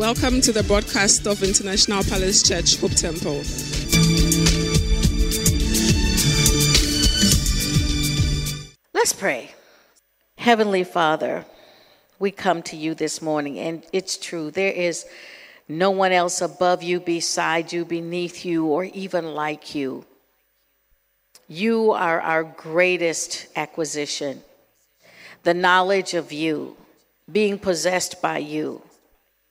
Welcome to the broadcast of International Palace Church Hope Temple. Let's pray. Heavenly Father, we come to you this morning, and it's true, there is no one else above you, beside you, beneath you, or even like you. You are our greatest acquisition. The knowledge of you, being possessed by you,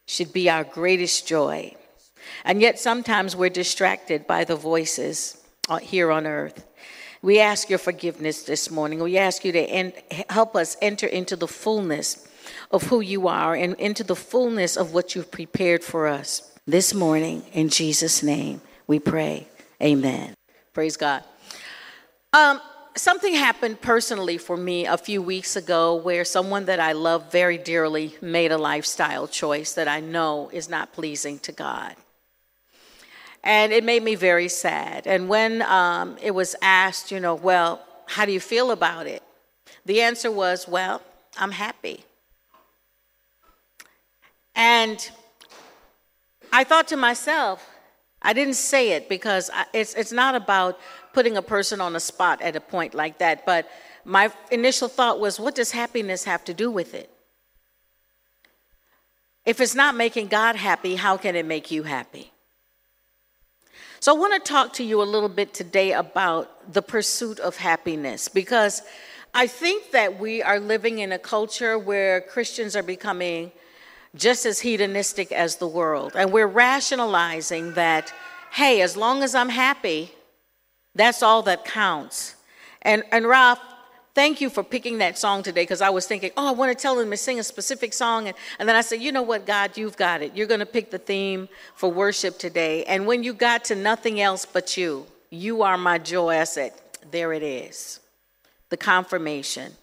should be our greatest joy. And yet sometimes we're distracted by the voices here on earth. We ask your forgiveness this morning. We ask you to en- help us enter into the fullness of who you are and into the fullness of what you've prepared for us this morning. In Jesus' name, we pray. Amen. Praise God. Um, something happened personally for me a few weeks ago where someone that I love very dearly made a lifestyle choice that I know is not pleasing to God. And it made me very sad. And when um, it was asked, you know, well, how do you feel about it? The answer was, well, I'm happy. And I thought to myself, I didn't say it because it's, it's not about putting a person on a spot at a point like that. But my initial thought was, what does happiness have to do with it? If it's not making God happy, how can it make you happy? So, I want to talk to you a little bit today about the pursuit of happiness because I think that we are living in a culture where Christians are becoming just as hedonistic as the world. And we're rationalizing that, hey, as long as I'm happy, that's all that counts. And, and Ralph, thank you for picking that song today because I was thinking, oh, I want to tell them to sing a specific song. And, and then I said, you know what, God, you've got it. You're going to pick the theme for worship today. And when you got to nothing else but you, you are my joy, I said, there it is. The confirmation.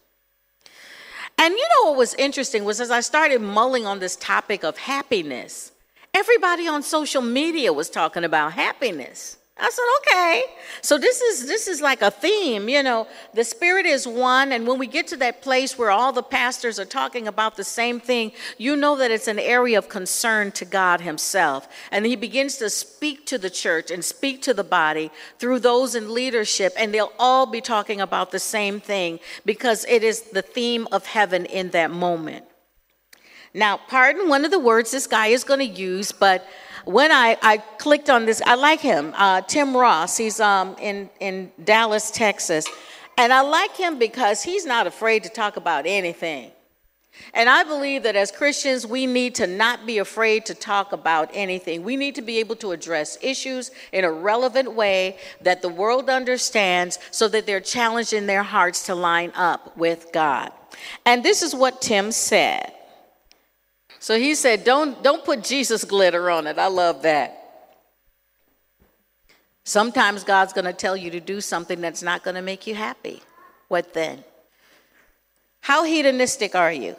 And you know what was interesting was as I started mulling on this topic of happiness, everybody on social media was talking about happiness. I said, okay. So this is this is like a theme, you know. The spirit is one, and when we get to that place where all the pastors are talking about the same thing, you know that it's an area of concern to God Himself. And He begins to speak to the church and speak to the body through those in leadership, and they'll all be talking about the same thing because it is the theme of heaven in that moment. Now, pardon one of the words this guy is going to use, but when I, I clicked on this, I like him, uh, Tim Ross. He's um, in, in Dallas, Texas. And I like him because he's not afraid to talk about anything. And I believe that as Christians, we need to not be afraid to talk about anything. We need to be able to address issues in a relevant way that the world understands so that they're challenged in their hearts to line up with God. And this is what Tim said. So he said, don't, don't put Jesus glitter on it. I love that. Sometimes God's going to tell you to do something that's not going to make you happy. What then? How hedonistic are you?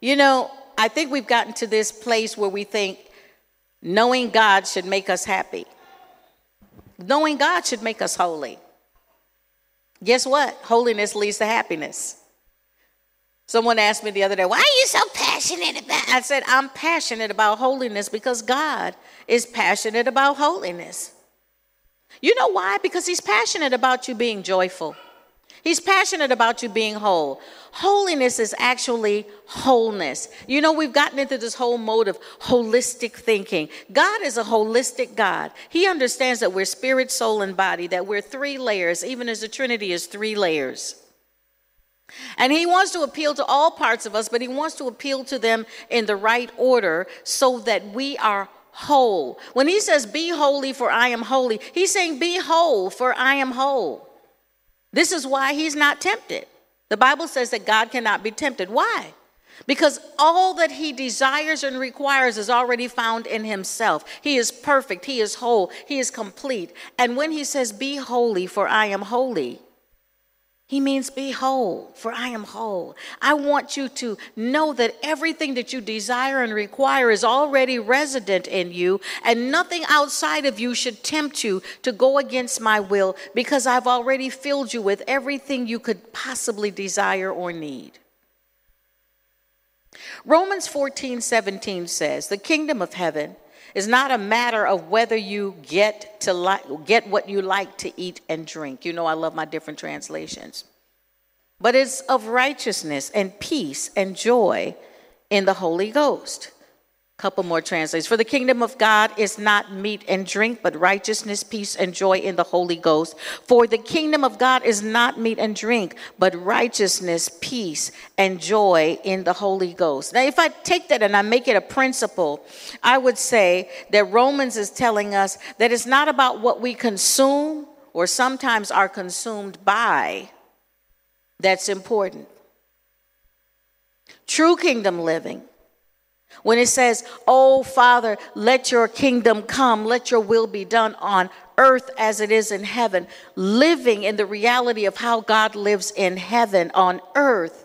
You know, I think we've gotten to this place where we think knowing God should make us happy. Knowing God should make us holy. Guess what? Holiness leads to happiness. Someone asked me the other day, Why are you so passionate about? I said, I'm passionate about holiness because God is passionate about holiness. You know why? Because He's passionate about you being joyful. He's passionate about you being whole. Holiness is actually wholeness. You know, we've gotten into this whole mode of holistic thinking. God is a holistic God. He understands that we're spirit, soul, and body, that we're three layers, even as the Trinity is three layers. And he wants to appeal to all parts of us, but he wants to appeal to them in the right order so that we are whole. When he says, Be holy, for I am holy, he's saying, Be whole, for I am whole. This is why he's not tempted. The Bible says that God cannot be tempted. Why? Because all that he desires and requires is already found in himself. He is perfect, he is whole, he is complete. And when he says, Be holy, for I am holy, he means be whole, for I am whole. I want you to know that everything that you desire and require is already resident in you, and nothing outside of you should tempt you to go against my will because I've already filled you with everything you could possibly desire or need. Romans 14, 17 says, The kingdom of heaven is not a matter of whether you get to like get what you like to eat and drink. You know I love my different translations. But it's of righteousness and peace and joy in the Holy Ghost. Couple more translations. For the kingdom of God is not meat and drink, but righteousness, peace, and joy in the Holy Ghost. For the kingdom of God is not meat and drink, but righteousness, peace, and joy in the Holy Ghost. Now, if I take that and I make it a principle, I would say that Romans is telling us that it's not about what we consume or sometimes are consumed by that's important. True kingdom living when it says, Oh, Father, let your kingdom come, let your will be done on earth as it is in heaven, living in the reality of how God lives in heaven on earth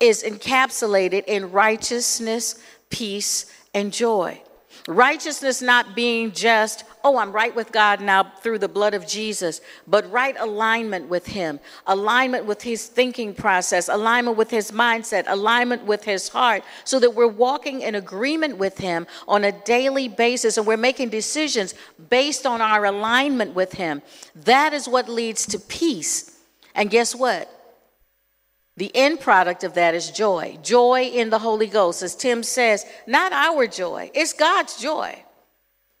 is encapsulated in righteousness, peace, and joy. Righteousness not being just, oh, I'm right with God now through the blood of Jesus, but right alignment with Him, alignment with His thinking process, alignment with His mindset, alignment with His heart, so that we're walking in agreement with Him on a daily basis and we're making decisions based on our alignment with Him. That is what leads to peace. And guess what? The end product of that is joy. Joy in the Holy Ghost. As Tim says, not our joy, it's God's joy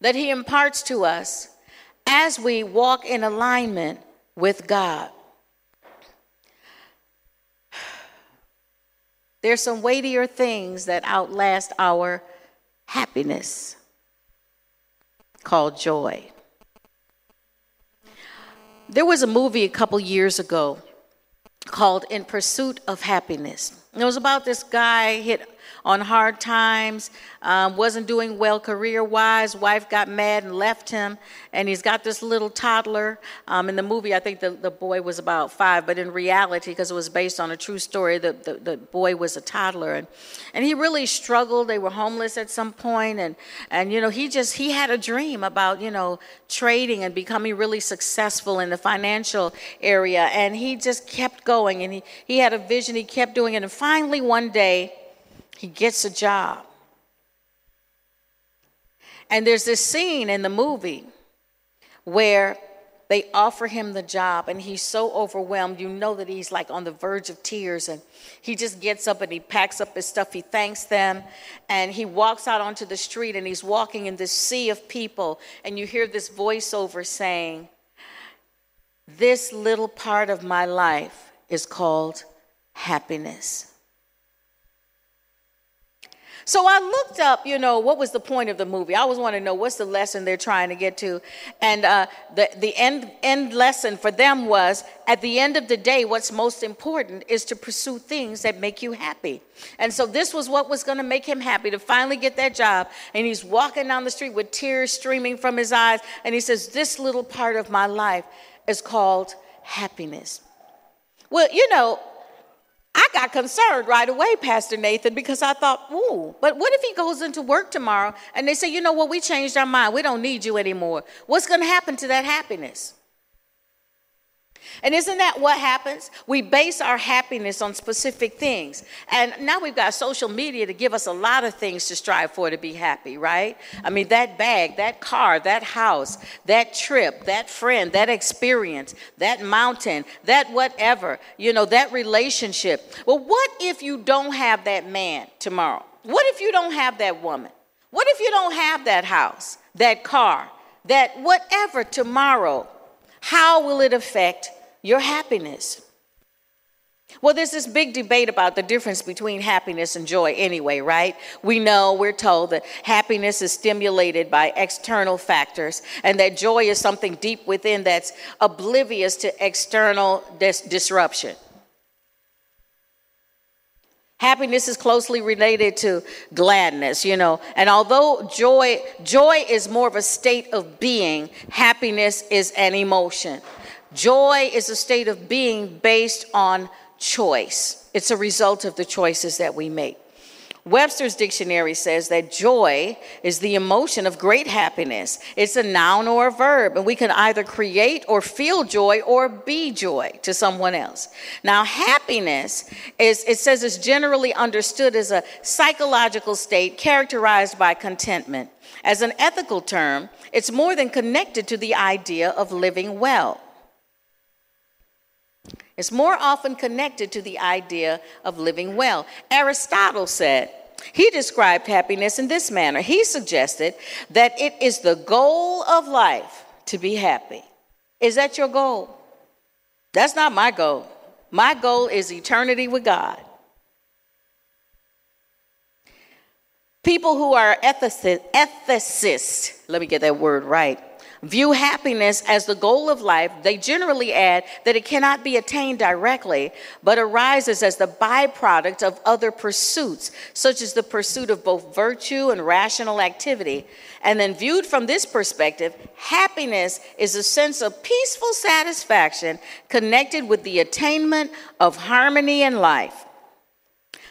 that He imparts to us as we walk in alignment with God. There's some weightier things that outlast our happiness called joy. There was a movie a couple years ago called In Pursuit of Happiness. It was about this guy hit on hard times, um, wasn't doing well career wise. Wife got mad and left him, and he's got this little toddler. Um, in the movie, I think the, the boy was about five, but in reality, because it was based on a true story, the, the, the boy was a toddler. And, and he really struggled. They were homeless at some point, and, and, you know, he just, he had a dream about, you know, trading and becoming really successful in the financial area. And he just kept going, and he, he had a vision, he kept doing it. And finally, one day, he gets a job. And there's this scene in the movie where they offer him the job and he's so overwhelmed. You know that he's like on the verge of tears and he just gets up and he packs up his stuff. He thanks them and he walks out onto the street and he's walking in this sea of people and you hear this voiceover saying this little part of my life is called happiness so I looked up, you know, what was the point of the movie? I always want to know what's the lesson they're trying to get to. And uh, the, the end, end lesson for them was at the end of the day, what's most important is to pursue things that make you happy. And so this was what was going to make him happy to finally get that job. And he's walking down the street with tears streaming from his eyes. And he says, This little part of my life is called happiness. Well, you know, I got concerned right away, Pastor Nathan, because I thought, ooh, but what if he goes into work tomorrow and they say, you know what, we changed our mind. We don't need you anymore. What's going to happen to that happiness? And isn't that what happens? We base our happiness on specific things. And now we've got social media to give us a lot of things to strive for to be happy, right? I mean, that bag, that car, that house, that trip, that friend, that experience, that mountain, that whatever, you know, that relationship. Well, what if you don't have that man tomorrow? What if you don't have that woman? What if you don't have that house, that car, that whatever tomorrow? How will it affect your happiness. Well, there's this big debate about the difference between happiness and joy, anyway, right? We know, we're told that happiness is stimulated by external factors, and that joy is something deep within that's oblivious to external dis- disruption. Happiness is closely related to gladness, you know. And although joy joy is more of a state of being, happiness is an emotion. Joy is a state of being based on choice, it's a result of the choices that we make. Webster's dictionary says that joy is the emotion of great happiness. It's a noun or a verb, and we can either create or feel joy or be joy to someone else. Now, happiness is, it says, is generally understood as a psychological state characterized by contentment. As an ethical term, it's more than connected to the idea of living well. It's more often connected to the idea of living well. Aristotle said, he described happiness in this manner. He suggested that it is the goal of life to be happy. Is that your goal? That's not my goal. My goal is eternity with God. People who are ethicists, let me get that word right, view happiness as the goal of life, they generally add that it cannot be attained directly, but arises as the byproduct of other pursuits, such as the pursuit of both virtue and rational activity. And then, viewed from this perspective, happiness is a sense of peaceful satisfaction connected with the attainment of harmony in life.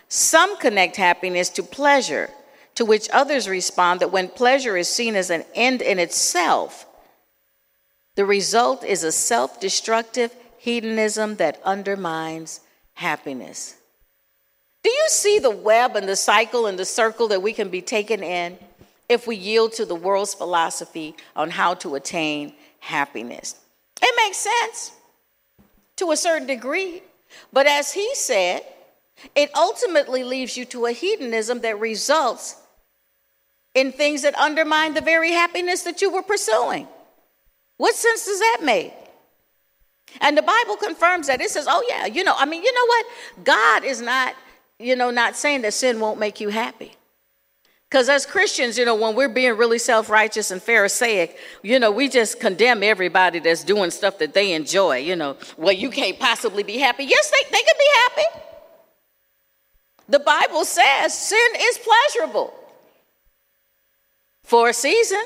Some connect happiness to pleasure, to which others respond that when pleasure is seen as an end in itself, the result is a self destructive hedonism that undermines happiness. Do you see the web and the cycle and the circle that we can be taken in if we yield to the world's philosophy on how to attain happiness? It makes sense to a certain degree, but as he said, it ultimately leaves you to a hedonism that results in things that undermine the very happiness that you were pursuing. What sense does that make? And the Bible confirms that. It says, oh, yeah, you know, I mean, you know what? God is not, you know, not saying that sin won't make you happy. Because as Christians, you know, when we're being really self righteous and Pharisaic, you know, we just condemn everybody that's doing stuff that they enjoy. You know, well, you can't possibly be happy. Yes, they, they can be happy. The Bible says sin is pleasurable for a season.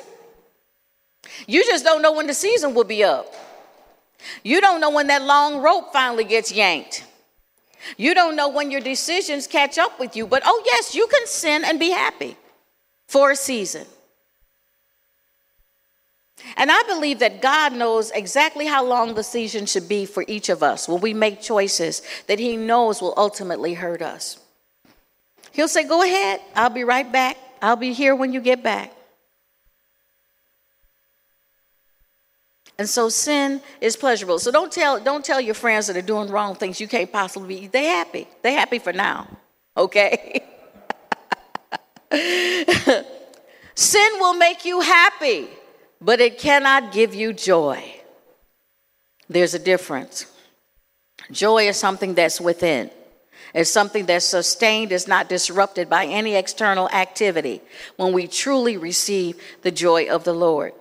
You just don't know when the season will be up. You don't know when that long rope finally gets yanked. You don't know when your decisions catch up with you. But oh, yes, you can sin and be happy for a season. And I believe that God knows exactly how long the season should be for each of us when we make choices that He knows will ultimately hurt us. He'll say, Go ahead, I'll be right back. I'll be here when you get back. And so sin is pleasurable. So don't tell, don't tell your friends that are doing wrong things you can't possibly be. They happy. They happy for now. Okay? sin will make you happy, but it cannot give you joy. There's a difference. Joy is something that's within. It's something that's sustained, is not disrupted by any external activity when we truly receive the joy of the Lord.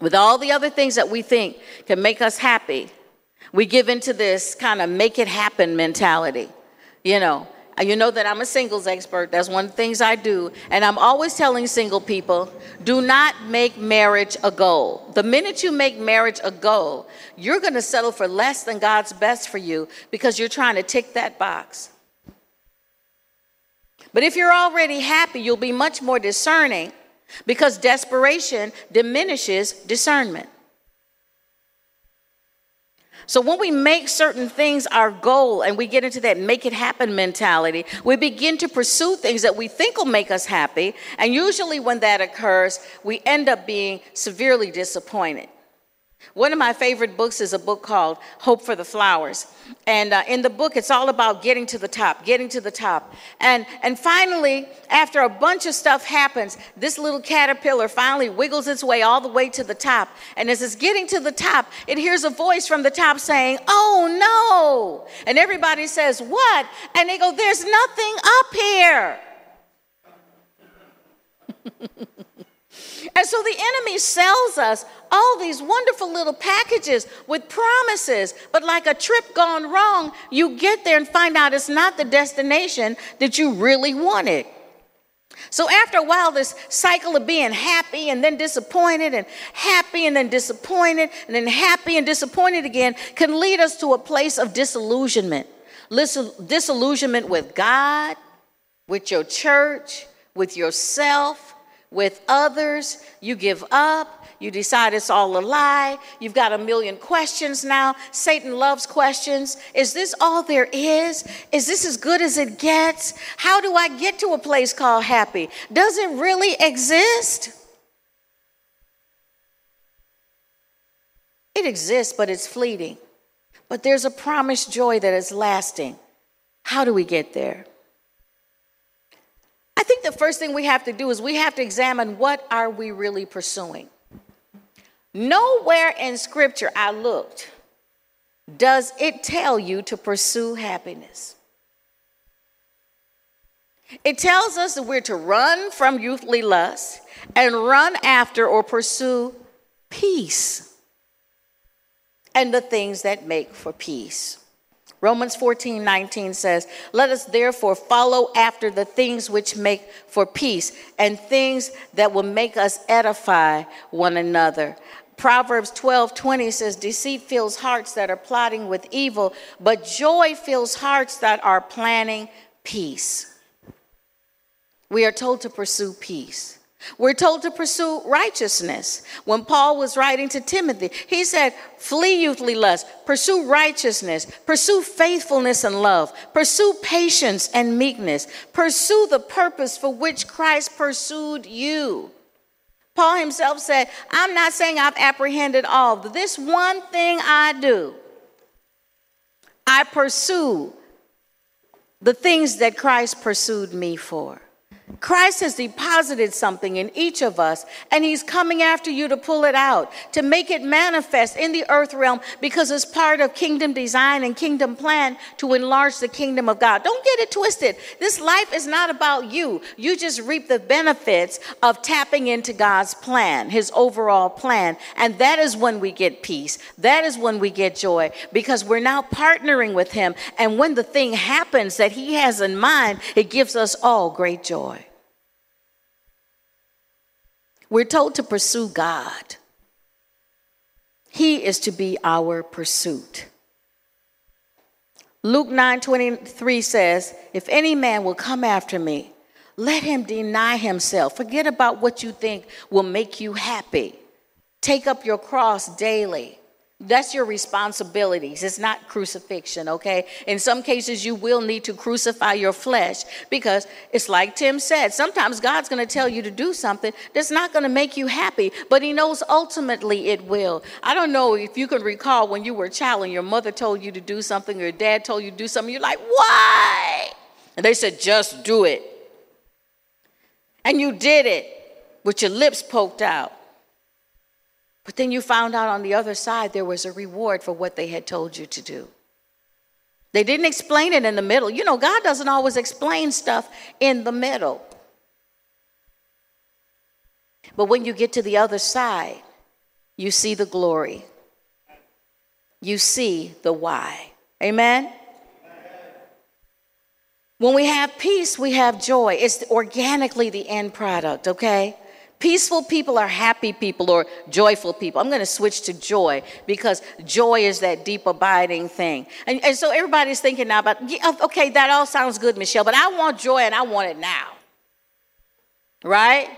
With all the other things that we think can make us happy, we give into this kind of make it happen mentality. You know, you know that I'm a singles expert. That's one of the things I do. And I'm always telling single people do not make marriage a goal. The minute you make marriage a goal, you're going to settle for less than God's best for you because you're trying to tick that box. But if you're already happy, you'll be much more discerning because desperation diminishes discernment. So when we make certain things our goal and we get into that make it happen mentality, we begin to pursue things that we think will make us happy. And usually when that occurs, we end up being severely disappointed. One of my favorite books is a book called Hope for the Flowers. And uh, in the book, it's all about getting to the top, getting to the top. And, and finally, after a bunch of stuff happens, this little caterpillar finally wiggles its way all the way to the top. And as it's getting to the top, it hears a voice from the top saying, Oh no! And everybody says, What? And they go, There's nothing up here. And so the enemy sells us all these wonderful little packages with promises. But like a trip gone wrong, you get there and find out it's not the destination that you really wanted. So after a while, this cycle of being happy and then disappointed and happy and then disappointed and then happy and disappointed again can lead us to a place of disillusionment. Disillusionment with God, with your church, with yourself, with others. You give up. You decide it's all a lie. You've got a million questions now. Satan loves questions. Is this all there is? Is this as good as it gets? How do I get to a place called happy? Does it really exist? It exists, but it's fleeting. But there's a promised joy that is lasting. How do we get there? I think the first thing we have to do is we have to examine what are we really pursuing. Nowhere in scripture I looked does it tell you to pursue happiness. It tells us that we're to run from youthly lust and run after or pursue peace and the things that make for peace. Romans 14, 19 says, Let us therefore follow after the things which make for peace and things that will make us edify one another. Proverbs 12, 20 says, Deceit fills hearts that are plotting with evil, but joy fills hearts that are planning peace. We are told to pursue peace. We're told to pursue righteousness. When Paul was writing to Timothy, he said, Flee youthly lust, pursue righteousness, pursue faithfulness and love, pursue patience and meekness, pursue the purpose for which Christ pursued you. Paul himself said, I'm not saying I've apprehended all. This one thing I do, I pursue the things that Christ pursued me for. Christ has deposited something in each of us, and He's coming after you to pull it out, to make it manifest in the earth realm, because it's part of kingdom design and kingdom plan to enlarge the kingdom of God. Don't get it twisted. This life is not about you. You just reap the benefits of tapping into God's plan, His overall plan. And that is when we get peace. That is when we get joy, because we're now partnering with Him. And when the thing happens that He has in mind, it gives us all great joy. We're told to pursue God. He is to be our pursuit. Luke 9 23 says, If any man will come after me, let him deny himself. Forget about what you think will make you happy. Take up your cross daily that's your responsibilities. It's not crucifixion, okay? In some cases, you will need to crucify your flesh because it's like Tim said sometimes God's going to tell you to do something that's not going to make you happy, but He knows ultimately it will. I don't know if you can recall when you were a child and your mother told you to do something or your dad told you to do something, you're like, why? And they said, just do it. And you did it with your lips poked out. But then you found out on the other side there was a reward for what they had told you to do. They didn't explain it in the middle. You know, God doesn't always explain stuff in the middle. But when you get to the other side, you see the glory. You see the why. Amen? When we have peace, we have joy. It's organically the end product, okay? Peaceful people are happy people or joyful people. I'm going to switch to joy because joy is that deep abiding thing. And, and so everybody's thinking now about, okay, that all sounds good, Michelle, but I want joy and I want it now. Right?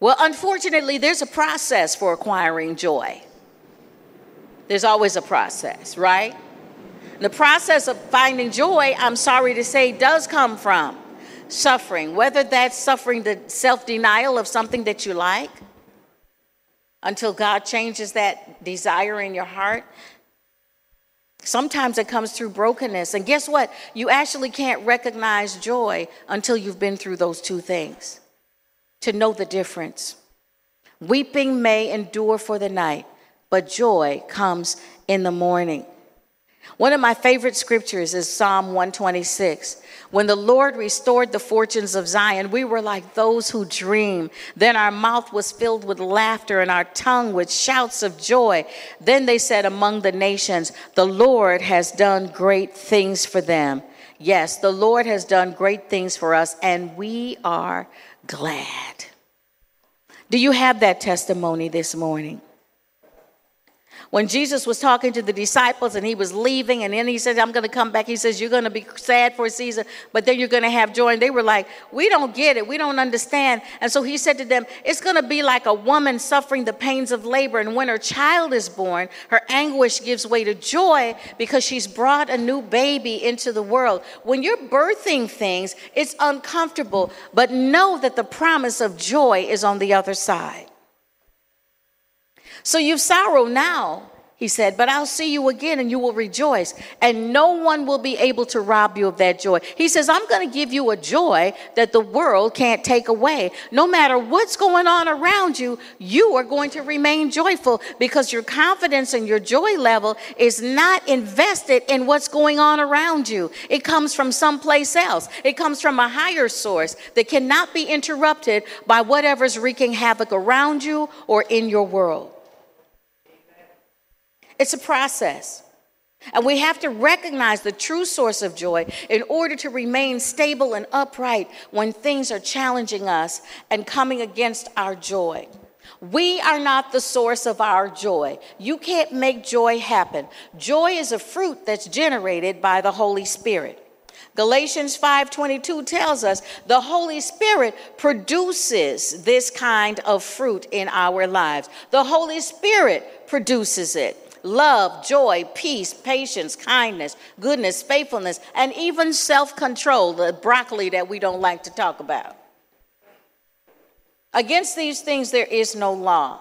Well, unfortunately, there's a process for acquiring joy. There's always a process, right? The process of finding joy, I'm sorry to say, does come from suffering, whether that's suffering the self denial of something that you like until God changes that desire in your heart. Sometimes it comes through brokenness. And guess what? You actually can't recognize joy until you've been through those two things to know the difference. Weeping may endure for the night, but joy comes in the morning. One of my favorite scriptures is Psalm 126. When the Lord restored the fortunes of Zion, we were like those who dream. Then our mouth was filled with laughter and our tongue with shouts of joy. Then they said among the nations, The Lord has done great things for them. Yes, the Lord has done great things for us, and we are glad. Do you have that testimony this morning? When Jesus was talking to the disciples and he was leaving, and then he said, I'm going to come back. He says, You're going to be sad for a season, but then you're going to have joy. And they were like, We don't get it. We don't understand. And so he said to them, It's going to be like a woman suffering the pains of labor. And when her child is born, her anguish gives way to joy because she's brought a new baby into the world. When you're birthing things, it's uncomfortable, but know that the promise of joy is on the other side. So you sorrow now, he said, but I'll see you again and you will rejoice, and no one will be able to rob you of that joy. He says, I'm going to give you a joy that the world can't take away. No matter what's going on around you, you are going to remain joyful because your confidence and your joy level is not invested in what's going on around you. It comes from someplace else, it comes from a higher source that cannot be interrupted by whatever's wreaking havoc around you or in your world. It's a process. And we have to recognize the true source of joy in order to remain stable and upright when things are challenging us and coming against our joy. We are not the source of our joy. You can't make joy happen. Joy is a fruit that's generated by the Holy Spirit. Galatians 5:22 tells us the Holy Spirit produces this kind of fruit in our lives. The Holy Spirit produces it love, joy, peace, patience, kindness, goodness, faithfulness, and even self control, the broccoli that we don't like to talk about. Against these things, there is no law.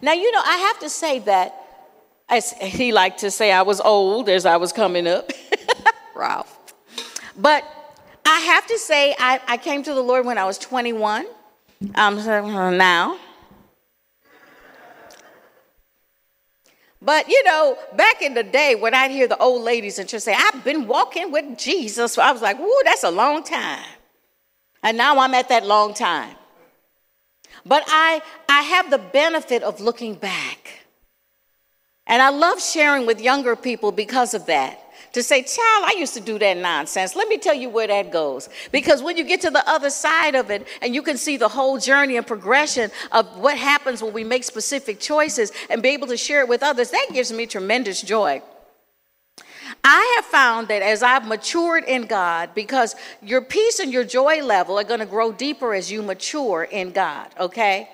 Now, you know, I have to say that, as he liked to say, I was old as I was coming up, Ralph. But I have to say, I, I came to the Lord when I was 21. I'm um, now. But you know, back in the day when I'd hear the old ladies in church say, I've been walking with Jesus, I was like, whoa, that's a long time. And now I'm at that long time. But I, I have the benefit of looking back. And I love sharing with younger people because of that to say, Child, I used to do that nonsense. Let me tell you where that goes. Because when you get to the other side of it and you can see the whole journey and progression of what happens when we make specific choices and be able to share it with others, that gives me tremendous joy. I have found that as I've matured in God, because your peace and your joy level are going to grow deeper as you mature in God, okay?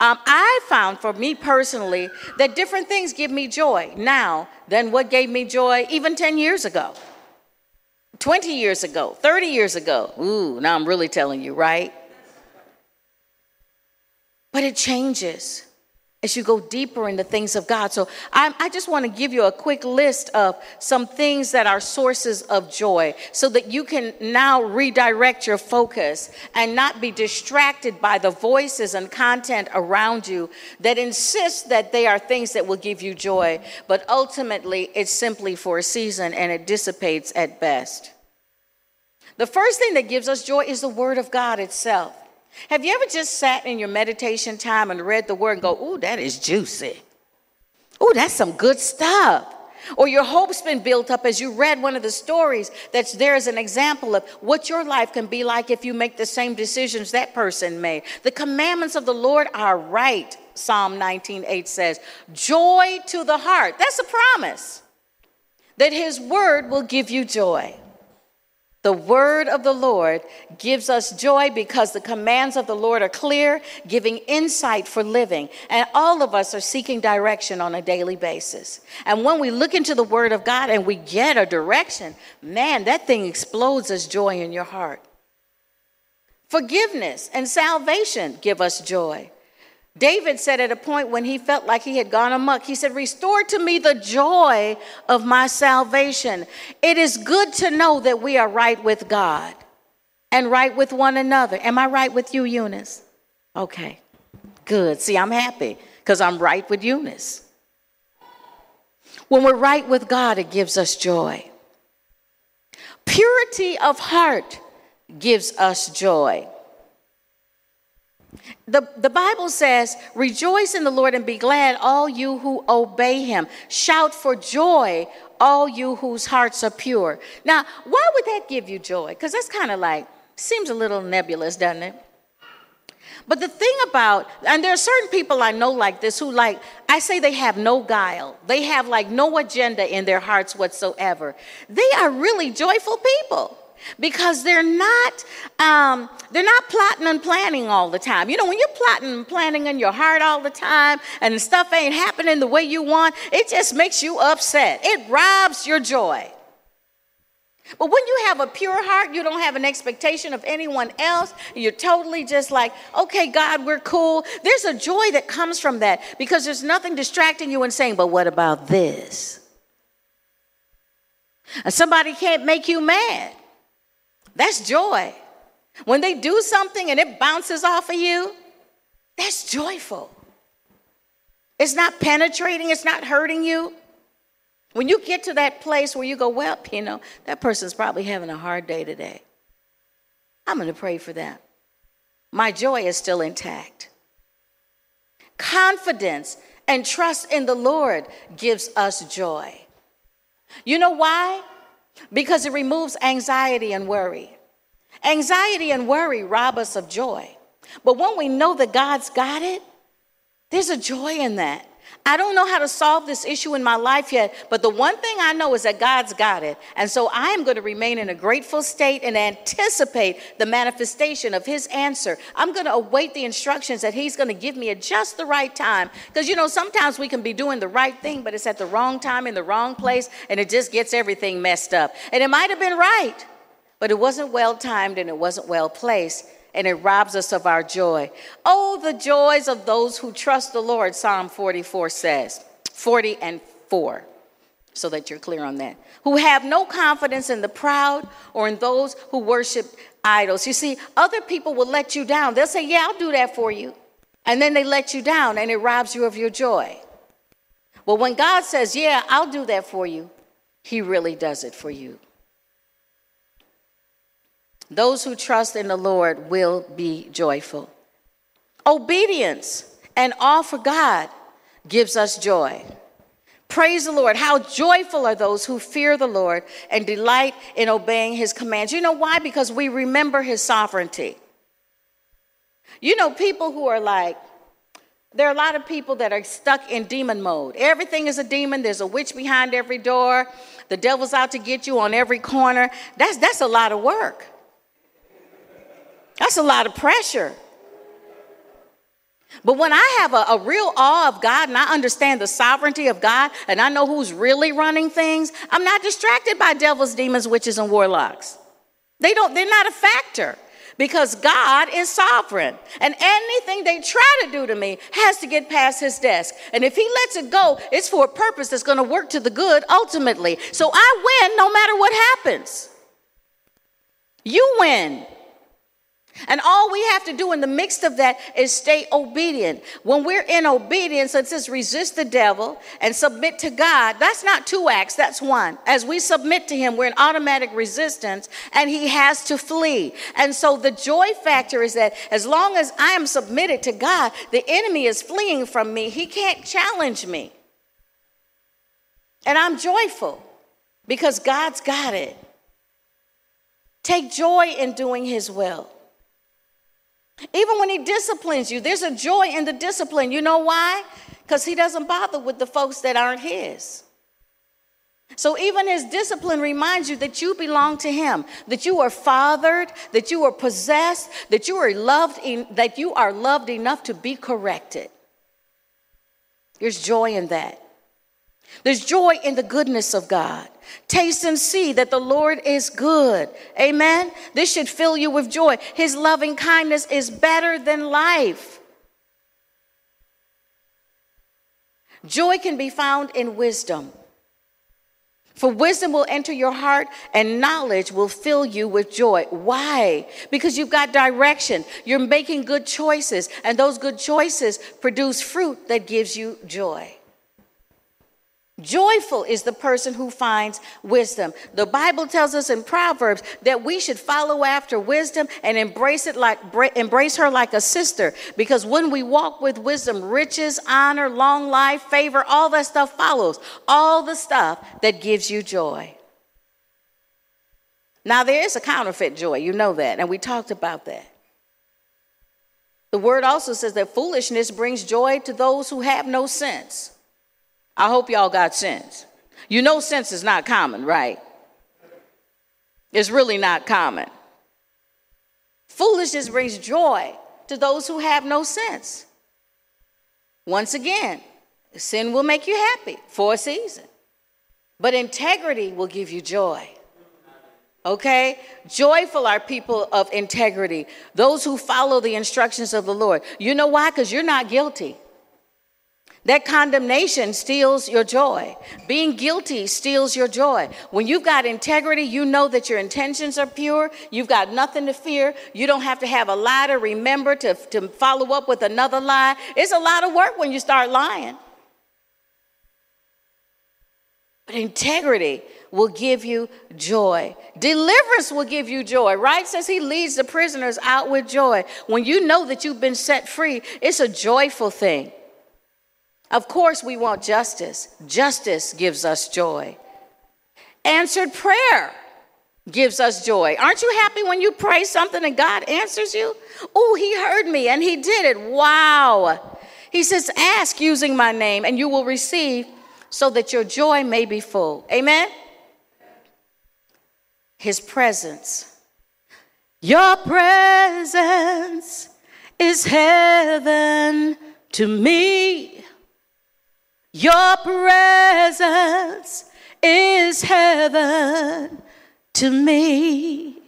Um, I found for me personally that different things give me joy now than what gave me joy even 10 years ago, 20 years ago, 30 years ago. Ooh, now I'm really telling you, right? But it changes as you go deeper in the things of God. So I, I, just want to give you a quick list of some things that are sources of joy so that you can now redirect your focus and not be distracted by the voices and content around you that insist that they are things that will give you joy. But ultimately, it's simply for a season and it dissipates at best. The first thing that gives us joy is the Word of God itself. Have you ever just sat in your meditation time and read the word and go, ooh, that is juicy? Ooh, that's some good stuff. Or your hope's been built up as you read one of the stories that's there as an example of what your life can be like if you make the same decisions that person made. The commandments of the Lord are right, Psalm 19:8 says. Joy to the heart. That's a promise that his word will give you joy. The word of the Lord gives us joy because the commands of the Lord are clear, giving insight for living. And all of us are seeking direction on a daily basis. And when we look into the word of God and we get a direction, man, that thing explodes as joy in your heart. Forgiveness and salvation give us joy. David said at a point when he felt like he had gone amuck, he said, Restore to me the joy of my salvation. It is good to know that we are right with God and right with one another. Am I right with you, Eunice? Okay, good. See, I'm happy because I'm right with Eunice. When we're right with God, it gives us joy. Purity of heart gives us joy. The, the Bible says, Rejoice in the Lord and be glad, all you who obey him. Shout for joy, all you whose hearts are pure. Now, why would that give you joy? Because that's kind of like, seems a little nebulous, doesn't it? But the thing about, and there are certain people I know like this who, like, I say they have no guile. They have like no agenda in their hearts whatsoever. They are really joyful people because they're not um, they're not plotting and planning all the time you know when you're plotting and planning in your heart all the time and stuff ain't happening the way you want it just makes you upset it robs your joy but when you have a pure heart, you don't have an expectation of anyone else. You're totally just like, okay, God, we're cool. There's a joy that comes from that because there's nothing distracting you and saying, but what about this? And somebody can't make you mad. That's joy. When they do something and it bounces off of you, that's joyful. It's not penetrating, it's not hurting you. When you get to that place where you go, well, you know, that person's probably having a hard day today. I'm going to pray for them. My joy is still intact. Confidence and trust in the Lord gives us joy. You know why? Because it removes anxiety and worry. Anxiety and worry rob us of joy. But when we know that God's got it, there's a joy in that. I don't know how to solve this issue in my life yet, but the one thing I know is that God's got it. And so I am going to remain in a grateful state and anticipate the manifestation of His answer. I'm going to await the instructions that He's going to give me at just the right time. Because, you know, sometimes we can be doing the right thing, but it's at the wrong time in the wrong place, and it just gets everything messed up. And it might have been right, but it wasn't well timed and it wasn't well placed and it robs us of our joy. Oh, the joys of those who trust the Lord, Psalm 44 says, 40 and 4, so that you're clear on that. Who have no confidence in the proud or in those who worship idols. You see, other people will let you down. They'll say, Yeah, I'll do that for you. And then they let you down, and it robs you of your joy. Well, when God says, Yeah, I'll do that for you, He really does it for you. Those who trust in the Lord will be joyful. Obedience and all for God gives us joy. Praise the Lord. How joyful are those who fear the Lord and delight in obeying his commands. You know why? Because we remember his sovereignty. You know, people who are like, there are a lot of people that are stuck in demon mode. Everything is a demon. There's a witch behind every door. The devil's out to get you on every corner. That's, that's a lot of work. That's a lot of pressure. But when I have a, a, real awe of God and I understand the sovereignty of God and I know who's really running things, I'm not distracted by devils, demons, witches, and warlocks. They don't, they're not a factor because God is sovereign. And anything they try to do to me has to get past his desk. And if he lets it go, it's for a purpose that's going to work to the good ultimately. So I win no matter what happens. You win. And all we have to do in the midst of that is stay obedient. When we're in obedience, it says resist the devil and submit to God. That's not two acts, that's one. As we submit to Him, we're in automatic resistance and He has to flee. And so the joy factor is that as long as I am submitted to God, the enemy is fleeing from me. He can't challenge me. And I'm joyful because God's got it. Take joy in doing His will. Even when he disciplines you, there's a joy in the discipline. You know why? Because he doesn't bother with the folks that aren't his. So even his discipline reminds you that you belong to him, that you are fathered, that you are possessed, that you are loved, in, that you are loved enough to be corrected. There's joy in that. There's joy in the goodness of God. Taste and see that the Lord is good. Amen. This should fill you with joy. His loving kindness is better than life. Joy can be found in wisdom. For wisdom will enter your heart and knowledge will fill you with joy. Why? Because you've got direction. You're making good choices, and those good choices produce fruit that gives you joy. Joyful is the person who finds wisdom. The Bible tells us in Proverbs that we should follow after wisdom and embrace it like embrace her like a sister because when we walk with wisdom, riches, honor, long life, favor, all that stuff follows. All the stuff that gives you joy. Now there is a counterfeit joy, you know that, and we talked about that. The word also says that foolishness brings joy to those who have no sense. I hope y'all got sense. You know, sense is not common, right? It's really not common. Foolishness brings joy to those who have no sense. Once again, sin will make you happy for a season, but integrity will give you joy. Okay? Joyful are people of integrity, those who follow the instructions of the Lord. You know why? Because you're not guilty. That condemnation steals your joy. Being guilty steals your joy. When you've got integrity, you know that your intentions are pure. You've got nothing to fear. You don't have to have a lie to remember to, to follow up with another lie. It's a lot of work when you start lying. But integrity will give you joy. Deliverance will give you joy, right? Says he leads the prisoners out with joy. When you know that you've been set free, it's a joyful thing. Of course, we want justice. Justice gives us joy. Answered prayer gives us joy. Aren't you happy when you pray something and God answers you? Oh, he heard me and he did it. Wow. He says, Ask using my name, and you will receive so that your joy may be full. Amen? His presence. Your presence is heaven to me. Your presence is heaven to me.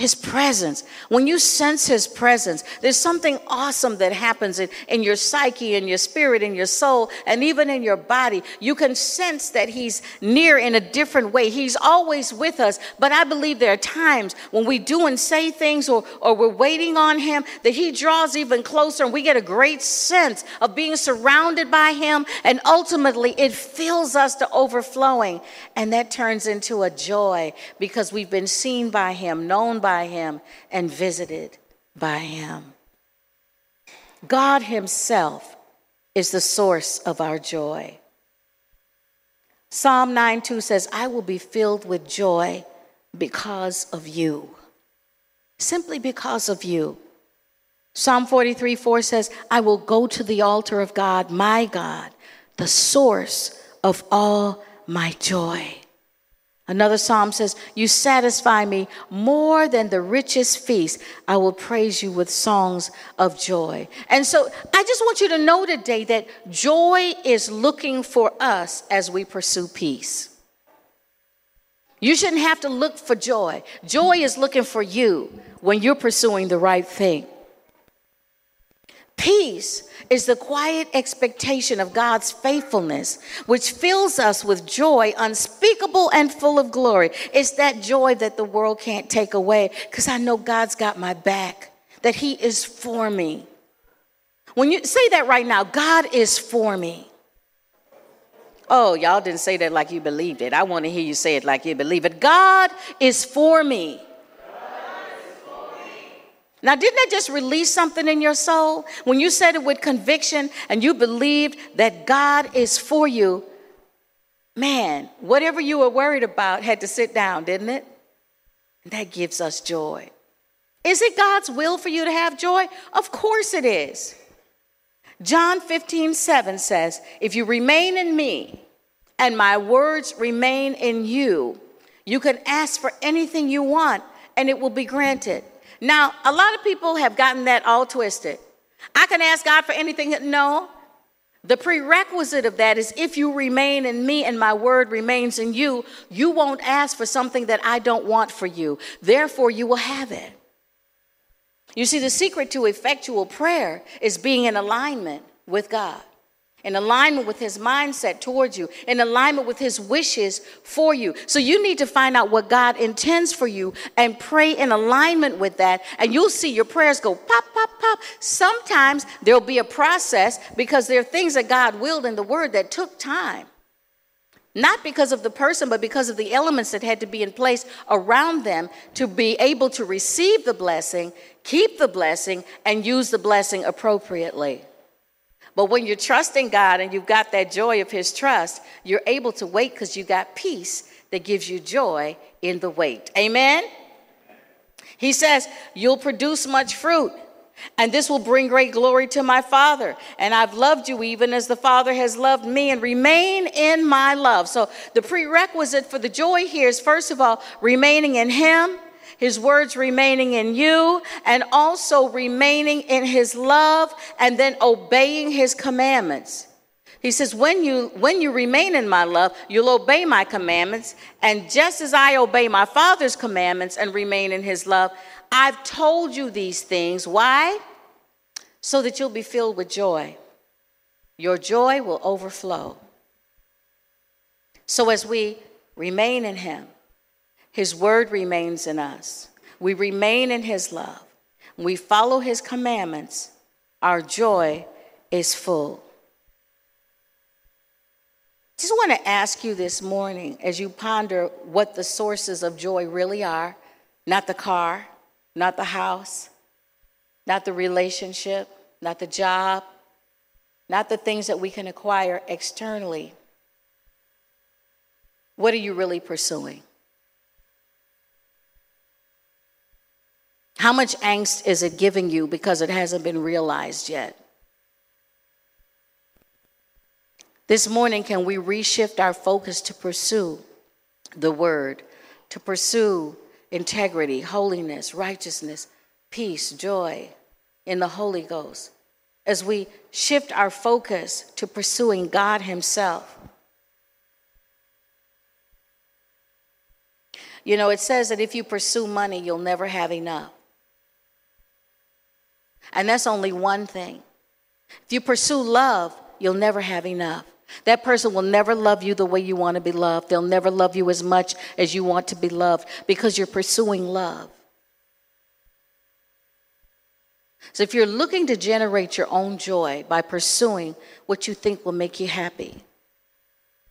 His presence. When you sense His presence, there's something awesome that happens in, in your psyche, in your spirit, in your soul, and even in your body. You can sense that He's near in a different way. He's always with us, but I believe there are times when we do and say things or, or we're waiting on Him that He draws even closer and we get a great sense of being surrounded by Him, and ultimately it fills us to overflowing. And that turns into a joy because we've been seen by Him, known by by him and visited by him. God himself is the source of our joy. Psalm 9 2 says, I will be filled with joy because of you. Simply because of you. Psalm 43 4 says, I will go to the altar of God, my God, the source of all my joy. Another psalm says, You satisfy me more than the richest feast. I will praise you with songs of joy. And so I just want you to know today that joy is looking for us as we pursue peace. You shouldn't have to look for joy. Joy is looking for you when you're pursuing the right thing. Peace is the quiet expectation of God's faithfulness, which fills us with joy unspeakable and full of glory. It's that joy that the world can't take away because I know God's got my back, that He is for me. When you say that right now, God is for me. Oh, y'all didn't say that like you believed it. I want to hear you say it like you believe it. God is for me. Now, didn't that just release something in your soul? When you said it with conviction and you believed that God is for you, man, whatever you were worried about had to sit down, didn't it? That gives us joy. Is it God's will for you to have joy? Of course it is. John 15, 7 says, If you remain in me and my words remain in you, you can ask for anything you want and it will be granted. Now, a lot of people have gotten that all twisted. I can ask God for anything. No. The prerequisite of that is if you remain in me and my word remains in you, you won't ask for something that I don't want for you. Therefore, you will have it. You see, the secret to effectual prayer is being in alignment with God in alignment with his mindset towards you, in alignment with his wishes for you. So you need to find out what God intends for you and pray in alignment with that, and you'll see your prayers go pop, pop, pop. Sometimes there'll be a process because there are things that God willed in the word that took time. Not because of the person, but because of the elements that had to be in place around them to be able to receive the blessing, keep the blessing, and use the blessing appropriately. But when you're trusting God and you've got that joy of His trust, you're able to wait because you got peace that gives you joy in the wait. Amen? He says, You'll produce much fruit. And this will bring great glory to my Father. And I've loved you even as the Father has loved me, and remain in my love. So, the prerequisite for the joy here is first of all, remaining in Him, His words remaining in you, and also remaining in His love, and then obeying His commandments. He says, when you, when you remain in my love, you'll obey my commandments. And just as I obey my Father's commandments and remain in his love, I've told you these things. Why? So that you'll be filled with joy. Your joy will overflow. So as we remain in him, his word remains in us. We remain in his love. We follow his commandments. Our joy is full. Just want to ask you this morning as you ponder what the sources of joy really are not the car, not the house, not the relationship, not the job, not the things that we can acquire externally. What are you really pursuing? How much angst is it giving you because it hasn't been realized yet? This morning, can we reshift our focus to pursue the word, to pursue integrity, holiness, righteousness, peace, joy in the Holy Ghost, as we shift our focus to pursuing God Himself? You know, it says that if you pursue money, you'll never have enough. And that's only one thing. If you pursue love, you'll never have enough. That person will never love you the way you want to be loved. They'll never love you as much as you want to be loved because you're pursuing love. So, if you're looking to generate your own joy by pursuing what you think will make you happy,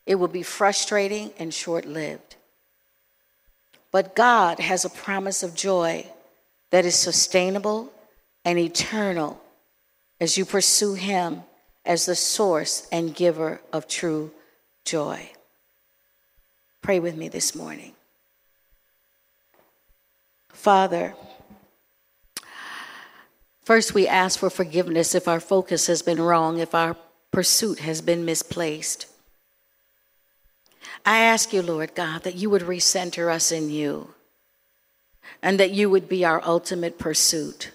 it will be frustrating and short lived. But God has a promise of joy that is sustainable and eternal as you pursue Him as the source and giver of true joy. Pray with me this morning. Father, first we ask for forgiveness if our focus has been wrong, if our pursuit has been misplaced. I ask you, Lord God, that you would recenter us in you and that you would be our ultimate pursuit.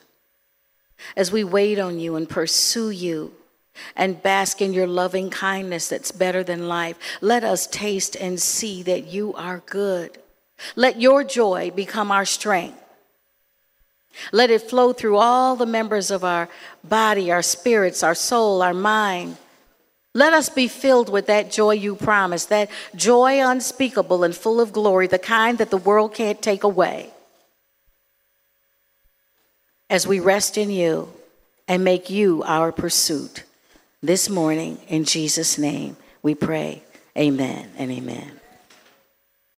As we wait on you and pursue you, and bask in your loving kindness that's better than life. Let us taste and see that you are good. Let your joy become our strength. Let it flow through all the members of our body, our spirits, our soul, our mind. Let us be filled with that joy you promised, that joy unspeakable and full of glory, the kind that the world can't take away. As we rest in you and make you our pursuit this morning. In Jesus' name, we pray. Amen and amen.